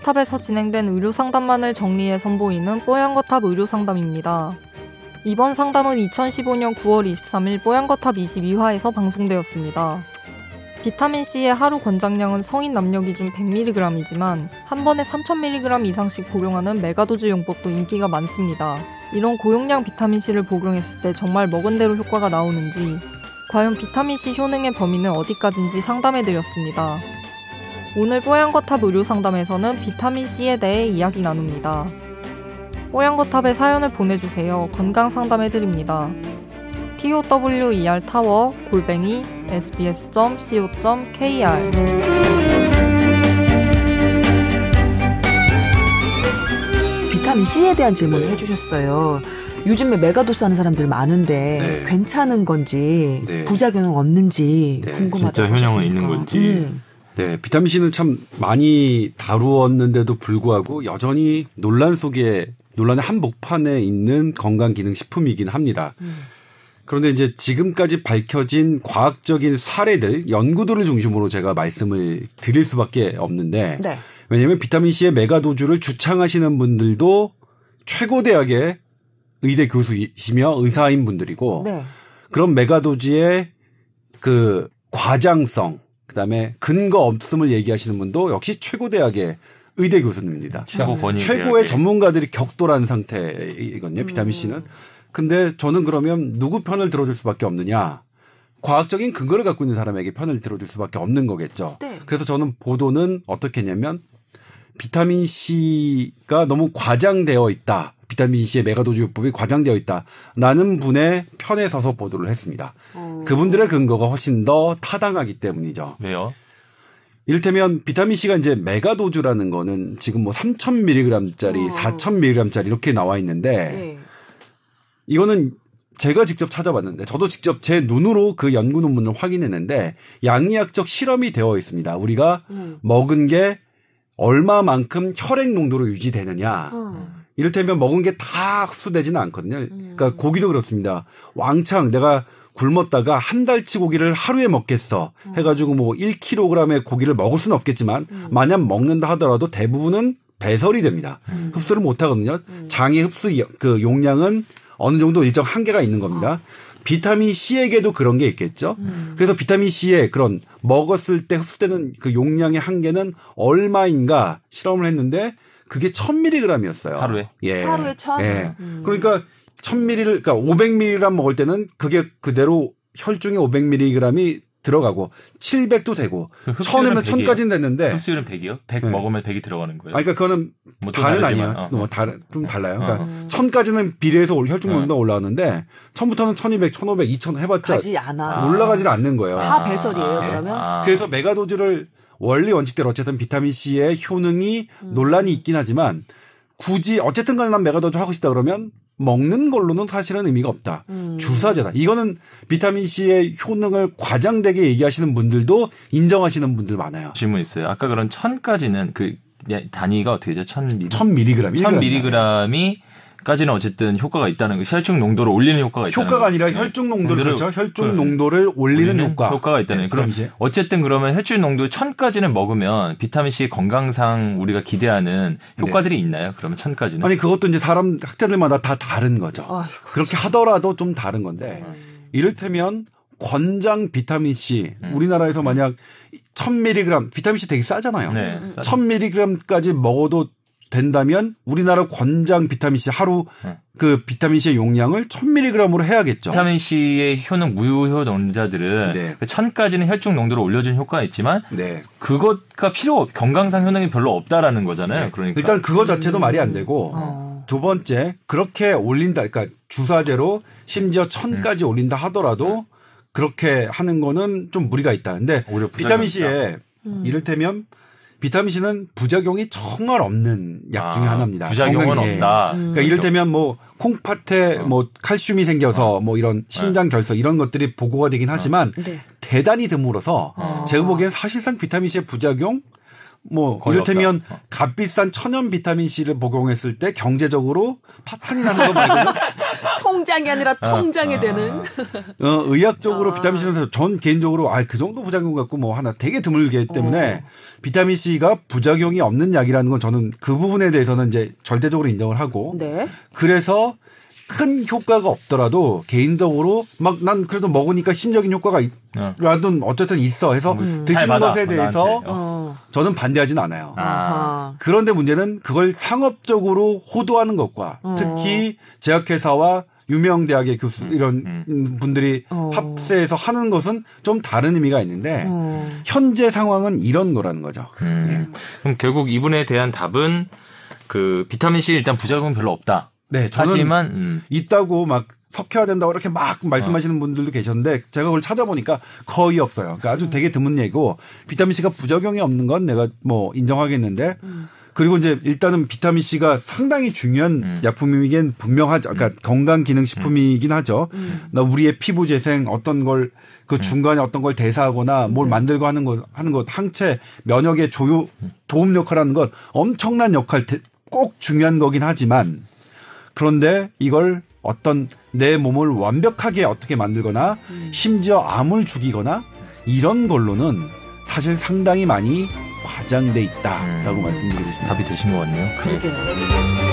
뽀얀거탑에서 진행된 의료 상담만을 정리해 선보이는 뽀얀거탑 의료 상담입니다. 이번 상담은 2015년 9월 23일 뽀얀거탑 22화에서 방송되었습니다. 비타민C의 하루 권장량은 성인 남녀 기준 100mg이지만 한 번에 3000mg 이상씩 복용하는 megadose 용법도 인기가 많습니다. 이런 고용량 비타민C를 복용했을 때 정말 먹은 대로 효과가 나오는지 과연 비타민C 효능의 범위는 어디까지인지 상담해드렸습니다. 오늘 뽀얀거탑 의료상담에서는 비타민C에 대해 이야기 나눕니다. 뽀얀거탑에 사연을 보내주세요. 건강상담해드립니다. tower 타워 골뱅이 sbs.co.kr 비타민 C에 대한 질문을 네. 해주셨어요. 요즘에 megadose 하는 사람들 많은데 네. 괜찮은 건지 네. 부작용은 없는지 네. 궁금하다. 진짜 효능은 있는 건지. 음. 네, 비타민 C는 참 많이 다루었는데도 불구하고 여전히 논란 속에 논란의 한복판에 있는 건강 기능 식품이긴 합니다. 음. 그런데 이제 지금까지 밝혀진 과학적인 사례들, 연구들을 중심으로 제가 말씀을 드릴 수밖에 없는데 네. 왜냐하면 비타민 C의 메가도주를 주창하시는 분들도 최고 대학의 의대 교수이시며 의사인 분들이고 네. 그런 메가도주의 그 과장성, 그다음에 근거 없음을 얘기하시는 분도 역시 최고 대학의 의대 교수님입니다. 그러니까 최고의 전문가들이 격돌한 상태이거든요. 비타민 C는. 근데 저는 그러면 누구 편을 들어줄 수밖에 없느냐? 과학적인 근거를 갖고 있는 사람에게 편을 들어줄 수밖에 없는 거겠죠. 네. 그래서 저는 보도는 어떻게 했냐면 비타민 C가 너무 과장되어 있다. 비타민 C의 메가도주요법이 과장되어 있다. 라는 분의 편에 서서 보도를 했습니다. 어. 그분들의 근거가 훨씬 더 타당하기 때문이죠. 왜요? 이를테면 비타민 C가 이제 메가도주라는 거는 지금 뭐 3,000mg짜리, 어. 4,000mg짜리 이렇게 나와 있는데 네. 이거는 제가 직접 찾아봤는데 저도 직접 제 눈으로 그 연구 논문을 확인했는데 양리학적 실험이 되어 있습니다. 우리가 음. 먹은 게 얼마만큼 혈액 농도로 유지되느냐. 음. 이를테면 먹은 게 다 흡수되지는 않거든요. 음. 그러니까 고기도 그렇습니다. 왕창 내가 굶었다가 한 달치 고기를 하루에 먹겠어 음. 해가지고 뭐 1kg의 고기를 먹을 수는 없겠지만 음. 만약 먹는다 하더라도 대부분은 배설이 됩니다. 음. 흡수를 못 하거든요. 장의 흡수 그 용량은 어느 정도 일정 한계가 있는 겁니다. 비타민 C에게도 그런 게 있겠죠. 음. 그래서 비타민 C의 그런 먹었을 때 흡수되는 그 용량의 한계는 얼마인가 실험을 했는데 그게 1000mg이었어요. 하루에? 예. 하루에 1000? 예. 음. 그러니까 1000ml, 그러니까 500mg 먹을 때는 그게 그대로 혈중에 500mg이 들어가고 700도 되고 1000이면 1000까지는 됐는데 흡수율은 100이요? 100 네. 먹으면 100이 들어가는 거예요. 아 그러니까 그거는 뭐 다는 아니에요. 어. 뭐 다른 좀 달라요. 그러니까 어. 1000까지는 비례해서 혈중 농도가 어. 올라왔는데 1000부터는 1200, 1500, 2000 해봤자 가지 않아. 올라가질 않는 거예요. 다 배설이에요, 아. 그러면. 아. 그래서 메가도즈를 원리 원칙대로 어쨌든 비타민 C의 효능이 음. 논란이 있긴 하지만 굳이 어쨌든 간에 난 megadose 하고 싶다 그러면 먹는 걸로는 사실은 의미가 없다. 음. 주사제다. 이거는 비타민 C의 효능을 과장되게 얘기하시는 분들도 인정하시는 분들 많아요. 질문 있어요. 아까 그런 천까지는 그 단위가 어떻게 되죠? 천 미리. 천 미리그램. 천 미리그램이 까지는 어쨌든 효과가 있다는 거 혈중 농도를 올리는 효과가 있다는 효과가 아니라 네. 혈중 농도를 그렇죠. 혈중 농도를 올리는, 올리는 효과. 효과가 있다는 네, 그럼 이제 어쨌든 그러면 혈중 농도 1000까지는 먹으면 비타민 C 건강상 우리가 기대하는 네. 효과들이 네. 있나요? 그러면 1000까지는? 아니 그것도 이제 사람 학자들마다 다 다른 거죠. 아이고, 그렇게 하더라도 좀 다른 건데 음. 이를테면 권장 비타민 C 음. 우리나라에서 만약 1000mg 비타민 C 되게 싸잖아요. 네, 1000mg까지 먹어도 된다면 우리나라 권장 비타민 C 하루 네. 그 비타민 C의 용량을 1000mg으로 해야겠죠. 비타민 C의 효능 무효효능자들은 네. 1000까지는 그 혈중 농도를 올려주는 효과가 있지만 네. 그것가 필요 건강상 효능이 별로 없다라는 거잖아요. 네. 그러니까 일단 그거 자체도 음. 말이 안 되고 어. 두 번째 그렇게 올린다 그러니까 주사제로 심지어 1000까지 음. 올린다 하더라도 그렇게 하는 거는 좀 무리가 있다. 근데 비타민 C에 음. 이를테면 비타민 C는 부작용이 정말 없는 약 중에 아, 하나입니다. 부작용은 건강에. 없다. 음. 그러니까 이를테면 뭐 콩팥에 어. 뭐 칼슘이 생겨서 어. 뭐 이런 신장 네. 결석 이런 것들이 보고가 되긴 어. 하지만 네. 대단히 드물어서 어. 제가 보기엔 사실상 비타민 C의 부작용 뭐 이를테면 어. 값비싼 천연 비타민 C를 복용했을 때 경제적으로 파탄이 나는 거 말고는 통장이 아니라 아. 통장이 아, 되는 어, 의학적으로 아. 비타민 C는 전 개인적으로 아 그 정도 부작용 갖고 뭐 하나 되게 드물게 때문에 어. 비타민 C가 부작용이 없는 약이라는 건 저는 그 부분에 대해서는 이제 절대적으로 인정을 하고 네. 그래서 큰 효과가 없더라도 개인적으로 막 난 그래도 먹으니까 심적인 효과가 라든 어쨌든 있어 해서 음. 드시는 것에 대해서 어. 어. 저는 반대하지는 않아요. 아. 그런데 문제는 그걸 상업적으로 호도하는 것과 어. 특히 제약회사와 유명 대학의 교수 음. 이런 음. 분들이 어. 합세해서 하는 것은 좀 다른 의미가 있는데 어. 현재 상황은 이런 거라는 거죠. 음. 네. 그럼 결국 이분에 대한 답은 그 비타민 C 일단 부작용은 별로 없다. 네, 저는 하지만 음. 있다고 막 섞여야 된다고 이렇게 막 말씀하시는 어. 분들도 계셨는데 제가 그걸 찾아보니까 거의 없어요. 그러니까 아주 되게 드문 얘기고 비타민 C가 부작용이 없는 건 내가 뭐 인정하겠는데 음. 그리고 이제 일단은 비타민 C가 상당히 중요한 음. 약품이긴 분명하죠. 그러니까 음. 건강 기능 식품이긴 하죠. 음. 나 우리의 피부 재생 어떤 걸 그 중간에 어떤 걸 대사하거나 뭘 네. 만들고 하는 것 하는 것 항체 면역의 조요 도움 역할하는 것 엄청난 역할 꼭 중요한 거긴 하지만 그런데 이걸 어떤 내 몸을 완벽하게 어떻게 만들거나 음. 심지어 암을 죽이거나 이런 걸로는 사실 상당히 많이 과장돼 있다라고 음. 말씀드리고 싶습니다. 답이 되신 것 같네요. 그러게요.